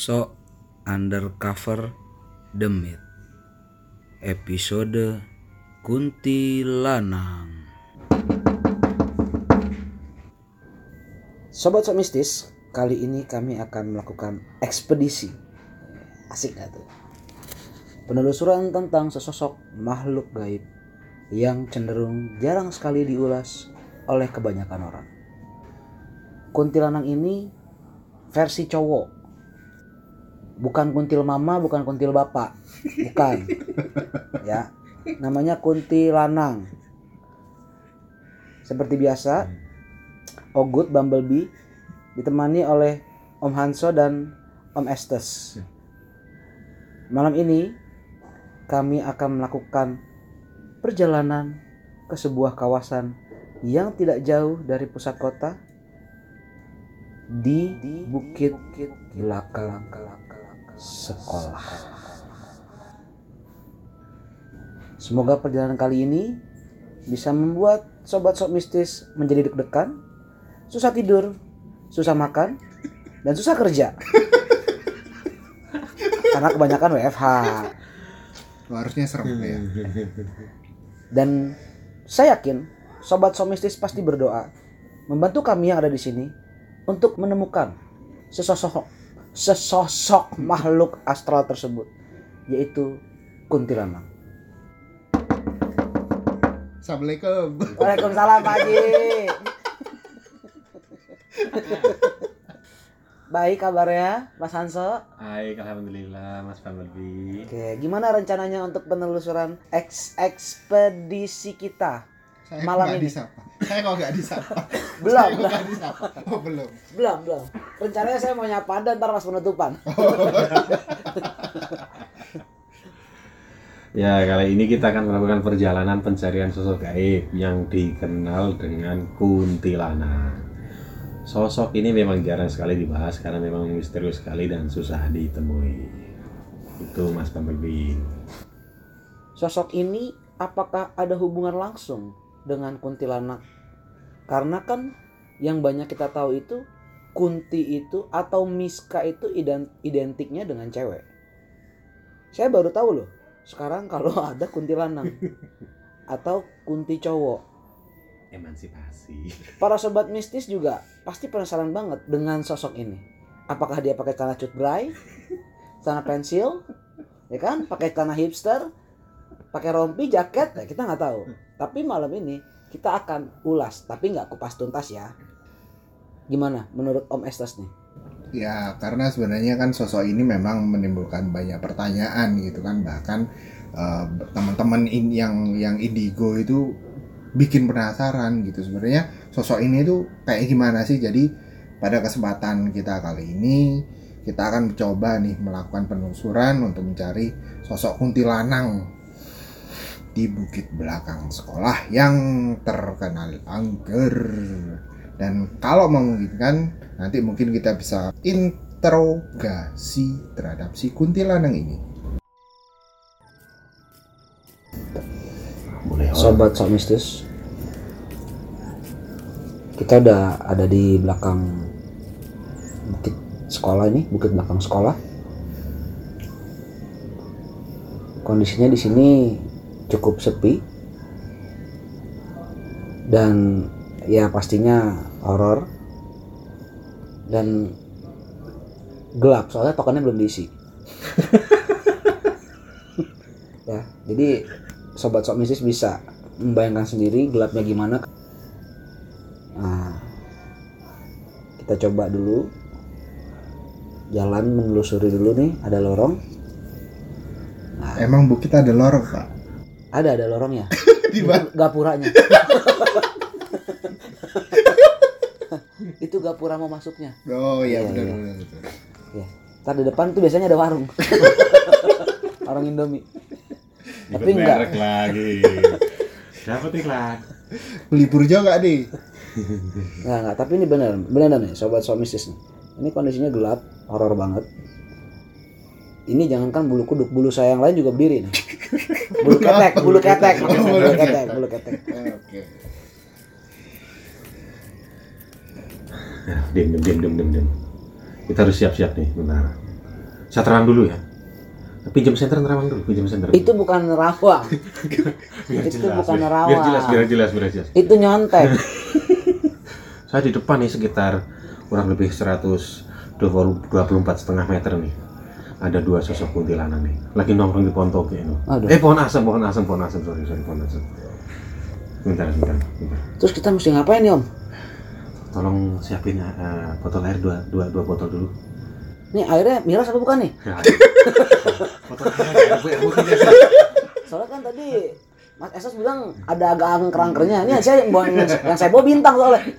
So Undercover Myth Episode Kuntilanang Sobat Sok Mistis, kali ini kami akan melakukan ekspedisi Asik gak tuh? Penelusuran tentang sesosok makhluk gaib yang cenderung jarang sekali diulas oleh kebanyakan orang. Kuntilanang ini versi cowok bukan kuntil mama bukan kuntil bapak. Bukan. Ya. Namanya kuntilanang seperti biasa Ogut Bumblebee ditemani oleh Om Hanso dan Om Estes. Malam ini kami akan melakukan perjalanan ke sebuah kawasan yang tidak jauh dari pusat kota di bukit belakang sekolah. Semoga perjalanan kali ini bisa membuat sobat sok mistis menjadi deg-degan, susah tidur, susah makan, dan susah kerja. Karena kebanyakan WFH. Harusnya serem ya. Dan saya yakin sobat sok mistis pasti berdoa membantu kami yang ada di sini untuk menemukan sesosok sesosok makhluk astral tersebut yaitu kuntilanak. Assalamualaikum. Waalaikumsalam Pak Haji. Baik kabarnya Mas Hanso. Hai, alhamdulillah Mas Bumblebee. Oke, gimana rencananya untuk penelusuran eks ekspedisi kita? Saya Malam ini. disapa. Saya kok nggak disapa. Belum, Saya kok belum. nggak disapa. Oh belum. Belum, belum. Rencananya saya mau nyapa Anda ntar pas penutupan. Ya, kali ini kita akan melakukan perjalanan pencarian sosok gaib yang dikenal dengan kuntilanak. Sosok ini memang jarang sekali dibahas karena memang misterius sekali dan susah ditemui. Itu Mas Bumblebee. Sosok ini apakah ada hubungan langsung dengan kuntilanak? Karena kan yang banyak kita tahu itu kunti itu atau miska itu identiknya dengan cewek. Saya baru tahu loh. Sekarang kalau ada kuntilanak atau kunti cowok. Emansipasi. Para sobat mistis juga pasti penasaran banget dengan sosok ini. Apakah dia pakai celana cut bray, celana pensil, ya kan? Pakai celana hipster, pakai rompi, jaket, ya kita nggak tahu. Tapi malam ini kita akan ulas, tapi nggak kupas tuntas ya. Gimana menurut Om Estes nih? Ya karena sebenarnya kan sosok ini memang menimbulkan banyak pertanyaan gitu kan bahkan eh, teman-teman in- yang yang indigo itu bikin penasaran gitu sebenarnya sosok ini tuh kayak gimana sih jadi pada kesempatan kita kali ini kita akan mencoba nih melakukan penelusuran untuk mencari sosok kuntilanang di bukit belakang sekolah yang terkenal angker dan kalau memungkinkan nanti mungkin kita bisa interogasi terhadap si kuntilanang ini Boleh. Sobat Sok Mistis, kita udah ada di belakang bukit sekolah ini, bukit belakang sekolah. Kondisinya di sini cukup sepi dan ya pastinya horor dan gelap soalnya tokennya belum diisi. ya, jadi sobat sok mistis bisa membayangkan sendiri gelapnya gimana. Nah, kita coba dulu jalan menelusuri dulu nih, ada lorong. emang bukit ada lorong pak Ada ada lorongnya. di mana Gapuranya. itu gapura mau masuknya. Oh iya Iya, benar iya. benar benar. Ya. Ntar di depan tuh biasanya ada warung. warung Indomie. Tapi enggak. merek lagi. Dapat iklan. Libur juga nih. Enggak, enggak, tapi ini benar. Benar nih sobat somistis nih. Ini kondisinya gelap, horor banget. Ini jangankan bulu kuduk, bulu saya yang lain juga berdiri nih. Bulu ketek, bulu ketek, bulu ketek, bulu ketek. Oke. Ya, dim, dim, dim, dim, dim, dim. Kita harus siap-siap nih, bentar. Saya terang dulu ya. Pinjam senter terawang dulu, pinjam senter. Itu bukan nerawang, biar itu jelas, bukan biar, nerawang. biar jelas, biar jelas, biar jelas. itu nyontek. Saya di depan nih sekitar kurang lebih 124 setengah meter nih. Ada dua sosok kuntilanak nih. Lagi nongkrong di pohon toge nih. Aduh. Eh pohon asam, pohon asam, pohon asam, sorry, sorry, pohon asam. Bentar, bentar, bentar. Terus kita mesti ngapain nih om? Tolong siapin eh, botol air dua, dua, dua botol dulu. Nih airnya miras apa bukan nih? Ya. botol air. Soalnya kan tadi Mas Esos bilang ada agak kerangkernya. Ini saya yang, yang saya bawa bintang soalnya.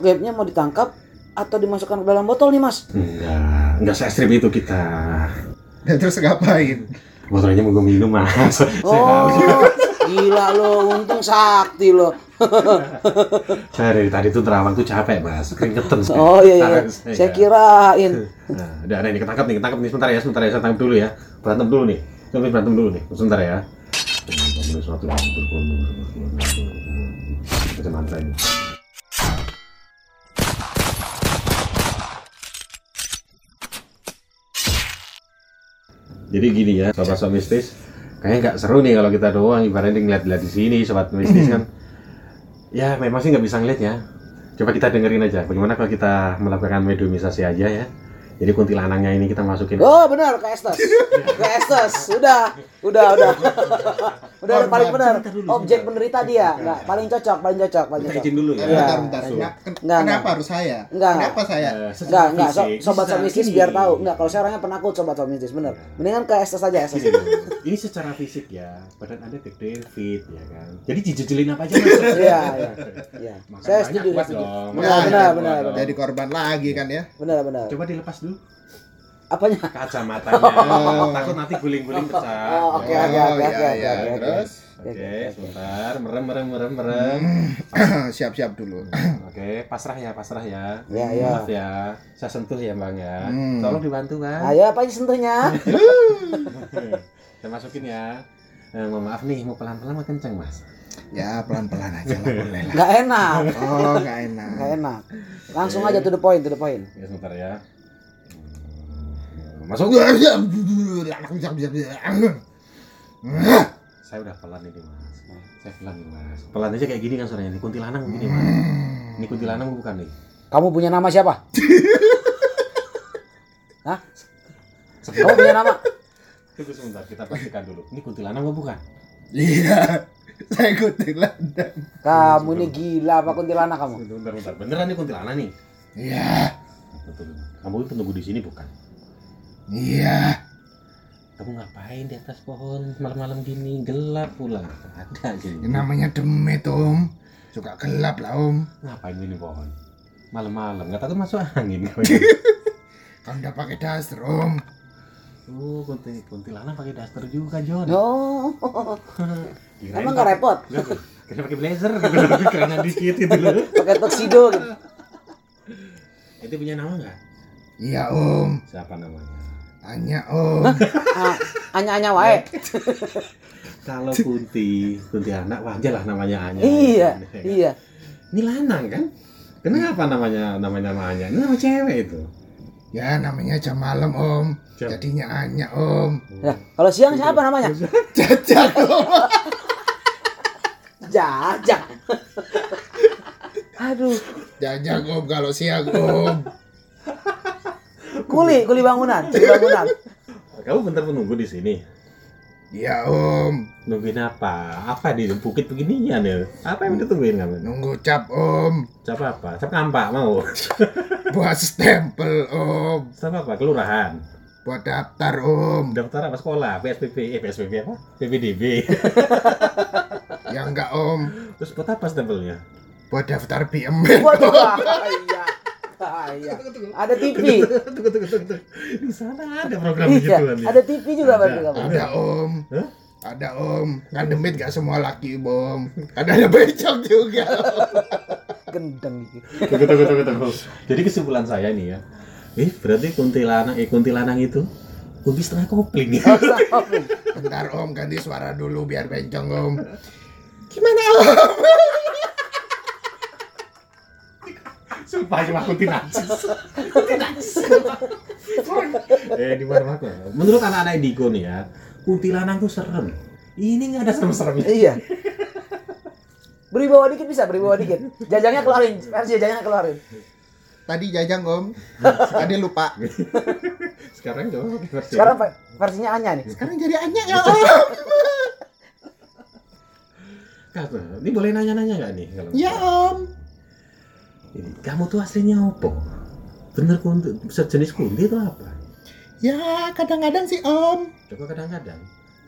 Gaibnya mau ditangkap atau dimasukkan ke dalam botol nih mas? Enggak, enggak se ekstrim itu kita. Dan terus ngapain? Botolnya mau gue minum mas. Oh, gila lo, untung sakti lo. Saya dari tadi tuh terawang tuh capek mas, keringetan. saya. Oh iya iya, Tangan saya kirain. Nah, udah ada ini ketangkap nih, ketangkap nih sebentar ya, sebentar ya, saya tangkap dulu ya. Berantem dulu nih, coba berantem dulu nih, sebentar ya. Suatu yang Jadi gini ya, sobat-sobat mistis, kayaknya nggak seru nih kalau kita doang ibaratnya ngeliat-ngeliat di sini, sobat mistis kan. Ya memang sih nggak bisa ngeliat ya. Coba kita dengerin aja, bagaimana kalau kita melakukan mediumisasi aja ya. Jadi kuntilanaknya ini kita masukin. Oh benar, ke Estes. Ke Estes, udah, udah, udah. udah udah paling benar. Objek penderita dia, enggak, paling cocok, paling cocok, paling Kita cocok. izin dulu ya. Iya. bentar, bentar. iya. Enggak, kenapa enggak. harus saya? Enggak, Kenapa saya? Eh, secara Enggak, enggak, so, sobat somistis ini. biar tahu. Enggak, kalau saya orangnya penakut sobat somistis, bener. Mendingan ke Estes aja, Estes. Ini secara fisik ya, badan anda gede, fit ya kan. Jadi dijejilin apa aja masuk. Iya, iya. Iya. Saya setuju. Benar, Ya, benar, benar. Jadi korban lagi kan ya? Benar, benar. Coba dilepas dulu Apanya? kacamatanya. Takut nanti guling-guling pecah. Oh, oke, Ya. oke, Oh, oke, iya, oke, iya. oke, oke. Terus Oke, sebentar. Merem, merem, merem, merem. siap-siap dulu. Oke, pasrah ya, pasrah ya. Ya, ya. Maaf ya, saya sentuh ya bang ya. Hmm. Tolong dibantu kan. Ayo apa sentuhnya? saya masukin ya. Eh, mohon maaf nih, mau pelan-pelan mau kenceng mas. Ya pelan-pelan aja lah boleh lah. Enggak enak, Oh nggak enak. enggak enak. Langsung aja to the point, to the point. Ya sebentar ya. Hmm, Masuk. Saya udah pelan ini mas. Saya pelan nih mas. Pelan aja kayak gini kan suaranya. Ini kuntilanak begini mas. Ini kuntilanak bukan nih. Kamu punya nama siapa? Hah? Kamu punya nama? Tunggu sebentar, kita pastikan dulu. Ini kuntilanak apa bukan? Iya. Saya ikutin lah. Kamu ini gila apa kuntilanak kamu? Bentar, bentar. Beneran nih kuntilanak nih. Iya. Betul. Kamu itu penunggu di sini bukan? Iya. Kamu ngapain di atas pohon malam-malam gini? Gelap pula. Ada sini. Ini namanya demit om. Suka gelap lah om. Ngapain ini pohon? Malam-malam, nggak takut masuk angin kau Kan udah pakai daster om. Oh, kunti kuntilanak pakai daster juga, John. Oh, emang nggak repot? Kira pakai blazer, kerenan dikit itu loh. Pakai tuxedo gitu. Itu punya nama nggak? Iya om. Siapa namanya? Tanya om. Ah, anya-anya wae. Kalau Kunti, Kuntilanak wajar lah namanya Anya. Iya, Ya iya. Ini lanang kan? Kenapa namanya namanya nama Anya? Ini nama cewek itu. Ya namanya jam malam om. Jam. Jadinya Anya om. Ya, kalau siang siapa namanya? Jajak om. Jajak. Aduh, Jajak om kalau siang om. Kuli, kuli bangunan, kuli bangunan. Kamu bentar menunggu di sini. Iya om. Nungguin apa? Apa di bukit beginian ya? Apa yang ditungguin kamu? Nunggu cap om. Cap apa? Cap kampak mau? Buat stempel om. Cap apa? Kelurahan. Buat daftar om. Daftar apa sekolah? PSBB, eh PSBB apa? PPDB. Ya enggak om, Terus buat apa stempelnya? buat daftar BM. Waduh, bahaya. Bahaya. Ada TV. tunggu, tunggu, tunggu. Di sana ada program Iya, begituan ya. ada TV juga berarti Ada. kamu. Ada om, Hah? ada om. Kan demit gak semua laki bom. Kan ada becok juga. Gendeng gitu. Tunggu, tunggu, tunggu, tunggu. Jadi kesimpulan saya nih ya. Eh, berarti kuntilanak, eh kuntilanak itu kunti setengah kopling. Oh. Bentar om, ganti suara dulu biar bencong om. Gimana om? Sumpah cuma kunti najis. Kunti najis. eh, di mana aku? Menurut anak-anak Indigo nih ya, kuntilanak tuh serem. Ini nggak ada serem-seremnya. Iya. Beri bawah dikit bisa, beri bawah dikit. Jajangnya keluarin, versi jajangnya keluarin. Tadi jajang om, tadi lupa. Sekarang coba versi. Sekarang ve- versinya Anya nih. Sekarang jadi Anya ya om. Kata, ini boleh nanya-nanya nggak nih kalau? Ya om. Ini, kamu tuh aslinya apa? Bener kunti, sejenis kunti itu apa? Ya kadang-kadang sih om. Coba kadang-kadang.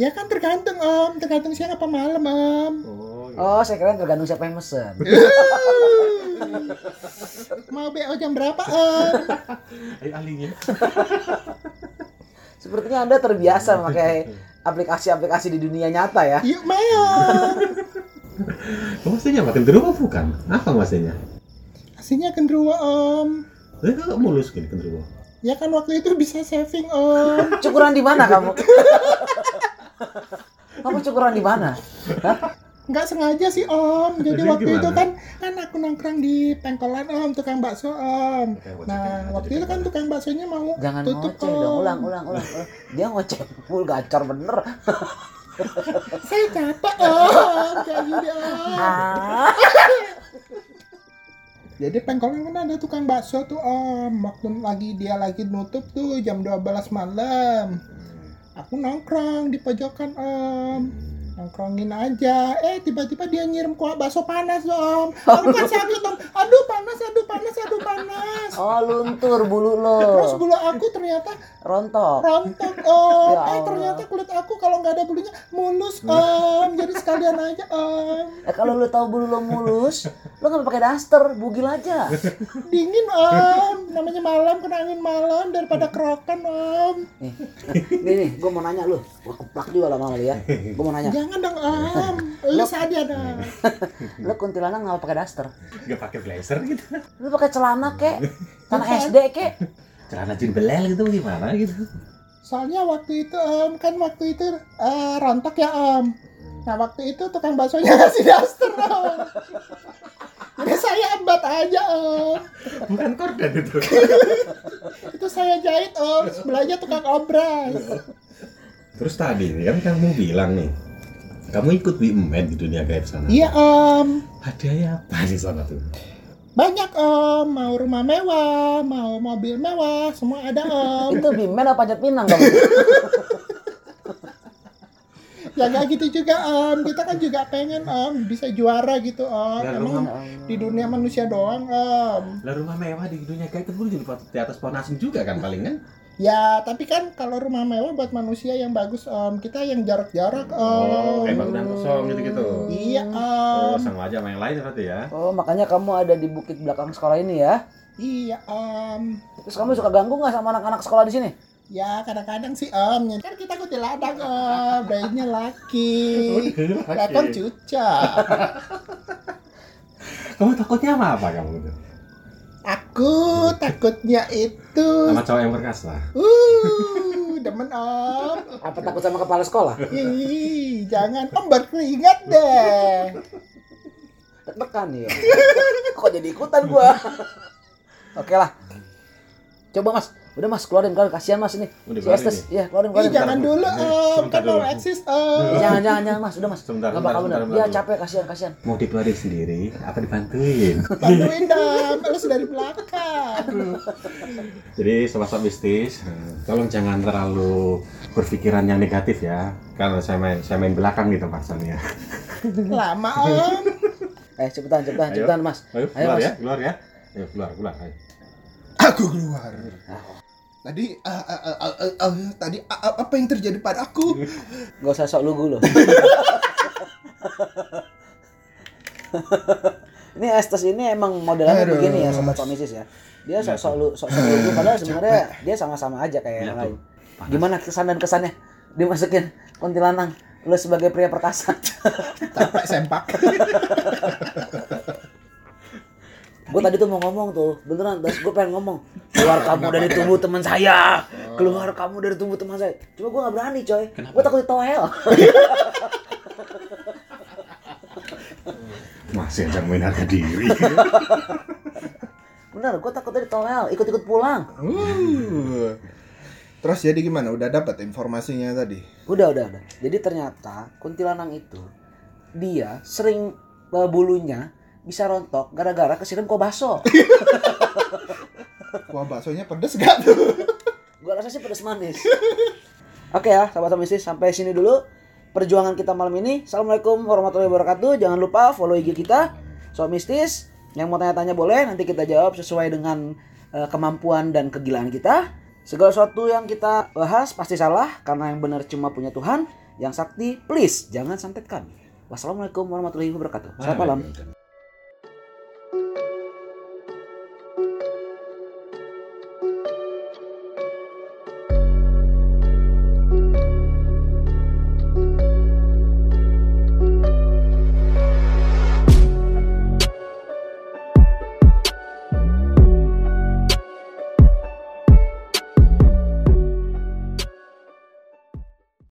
Ya kan tergantung om, tergantung siang apa malam om. Oh, iya. Oh, saya kira tergantung siapa yang mesen. Mau BO jam berapa om? Ayo ahlinya. Sepertinya Anda terbiasa memakai aplikasi-aplikasi di dunia nyata ya. Yuk mau. Aslinya apa? Genderuwo bukan? Apa maksudnya? Aslinya kendruwo om. Eh, kok mulus gini genderuwo? Ya kan waktu itu bisa saving om. Cukuran di mana kamu? kamu cukuran di mana? Nggak sengaja sih om. Jadi Jadi waktu itu gimana? kan kan aku nongkrong di pengkolan om, tukang bakso om. Nah waktu itu kan tukang baksonya mau Jangan tutup ngoceh dong, om. ulang, ulang, ulang. ulang. Dia ngoceh, full gacor bener. Saya capek om, kayak gini om. Jadi pengkolan kan ada tukang bakso tuh om. Waktu lagi dia lagi nutup tuh jam 12 malam. Aku nongkrong di pojokan om. Nongkrongin aja. Eh tiba-tiba dia nyirim kuah bakso panas om. Aku kan sakit om. Aduh panas, aduh panas, aduh panas. Oh, luntur bulu lo. Terus bulu aku ternyata Rontok. rontok om. Ya Eh ternyata kulit aku kalau nggak ada bulunya mulus om. Jadi sekalian aja om. Eh, kalau lu tahu bulu lo mulus, lo nggak pakai daster, bugil aja. Dingin om. Namanya malam kena angin malam daripada kerokan om. Nih, nih, nih gue mau nanya lu. Gue keplak juga lama kali ya. Gue mau nanya. Jangan dong om. Lu saja dong. Lu kuntilanak nggak pakai daster? Gak pakai blazer gitu. Lu pakai celana kek? Celana SD kek? Celana jin belel gitu gimana gitu. Soalnya waktu itu om kan waktu itu eh, rontok ya om. Nah waktu itu tukang baksonya ngasih daster om. Udah saya embat aja om. Bukan korden itu. Itu saya jahit om. Sebelahnya tukang obras. Terus tadi kan kamu bilang nih, kamu ikut BMN di dunia gaib sana. Iya om. Hadiahnya apa di sana tuh? Banyak om. Mau rumah mewah, mau mobil mewah, semua ada om. Itu bimen apa pinang kamu? Ya nggak gitu juga om. Kita kan juga pengen om bisa juara gitu om. Ya, Emang rumah- di dunia manusia doang om. Lah rumah mewah di dunia gaib itu jadi di atas pohon asem juga kan paling kan? Ya, tapi kan kalau rumah mewah buat manusia yang bagus om, kita yang jarak-jarak Oh, om. kayak bangunan kosong gitu-gitu. Iya Oh, om. sama aja sama yang lain berarti ya. Oh, makanya kamu ada di bukit belakang sekolah ini ya? Iya om. Terus kamu suka ganggu nggak sama anak-anak sekolah di sini? Ya kadang-kadang sih om, kan kita kuntilanak om, bayinya laki. Lakon cuca. Kamu takutnya apa apa kamu tuh? Aku takutnya itu, Sama cowok yang perkasa. uh, demen om. Apa takut sama kepala sekolah? Ih, jangan om berkeringat deh. Deg-degan ya. Kok jadi ikutan gua? Oke lah. Coba mas, udah mas keluarin keluarin kasihan mas ini. Udah Si Estes, ya keluarin Ih, keluarin. jangan Bu. dulu om, kan mau eksis om. Jangan jangan jangan mas, udah mas. Sebentar, Nggak bakal bener. sebentar. capek kasihan kasihan. Mau dikeluarin sendiri apa dibantuin? Bantuin dong, terus dari belakang. Jadi sobat-sobat mistis, eh, tolong jangan terlalu berpikiran yang negatif ya. Karena saya main saya main belakang di tempat sana ya. Lama om. Eh cepetan cepetan Ayo. cepetan mas. Ayo, Ayo, keluar Mas. ya, keluar ya. Ayo keluar, keluar. Ayo. Aku keluar. Tadi ah, ah, ah, ah, ah, ah, tadi ah, ah, apa yang terjadi padaku? Gak usah sok lugu loh. ini Estes ini emang modelannya Aduh. begini ya sobat somisis ya. Dia sok sok lu sok sok lugu padahal sebenarnya dia sama-sama aja kayak yang Iya, lain. Gimana kesan dan kesannya dimasukin kuntilanak lu sebagai pria perkasa. capek sempak gue tadi tuh mau ngomong tuh beneran terus gue pengen ngomong keluar kamu dari tubuh teman saya. Keluar kamu dari tubuh teman saya. Cuma gue nggak berani coy. Gue takut ditoel Masih aja main harga diri. bener gue takut ditoel ikut-ikut pulang. Uh. terus jadi gimana? Udah dapat informasinya tadi? Udah udah udah. Jadi ternyata kuntilanak itu dia sering uh, bulunya bisa rontok gara-gara kesiram kok baso kuah baksonya pedes gak tuh? Gue rasa sih pedas manis. Oke ya sahabat mistis sampai sini dulu perjuangan kita malam ini. Assalamualaikum warahmatullahi wabarakatuh. Jangan lupa follow IG kita soal mistis. Yang mau tanya-tanya boleh nanti kita jawab sesuai dengan eh, kemampuan dan kegilaan kita. Segala sesuatu yang kita bahas pasti salah karena yang benar cuma punya Tuhan. Yang sakti please jangan santet kami. Wassalamualaikum warahmatullahi wabarakatuh. Selamat malam.